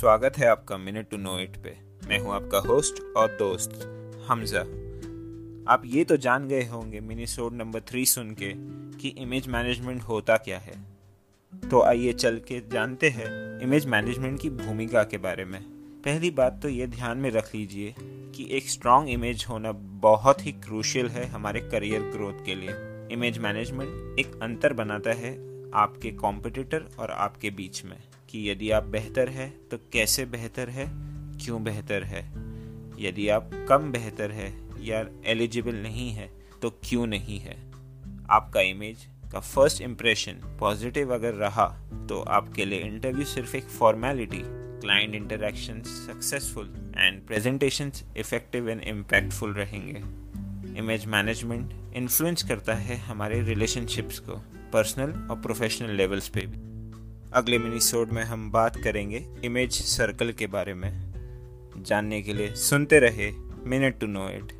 स्वागत है आपका मिनट टू नो इट पे। मैं हूँ आपका होस्ट और दोस्त, हमजा। आप ये तो जान गए होंगे मिनीसोड नंबर थ्री सुन के कि इमेज मैनेजमेंट होता क्या है। तो आइए चल के जानते हैं इमेज मैनेजमेंट की भूमिका के बारे में। पहली बात तो ये ध्यान में रख लीजिए कि एक स्ट्रॉन्ग इमेज होना बहुत ही क्रूशियल है हमारे करियर ग्रोथ के लिए। इमेज मैनेजमेंट एक अंतर बनाता है आपके कॉम्पिटिटर और आपके बीच में। कि यदि आप बेहतर है तो कैसे बेहतर है? क्यों बेहतर है? यदि आप कम बेहतर है या एलिजिबल नहीं है तो क्यों नहीं है? आपका इमेज का फ़र्स्ट इम्प्रेशन पॉजिटिव अगर रहा तो आपके लिए इंटरव्यू सिर्फ़ एक formality client interaction successful and presentation effective and impactful रहेंगे। इमेज मैनेजमेंट इन्फ्लुएंस करता है हमारे रिलेशनशिप्स को पर्सनल और प्रोफेशनल लेवल्स पे भी। अगले मिनीसोड में हम बात करेंगे इमेज सर्कल के बारे में। जानने के लिए सुनते रहे मिनट टू नो इट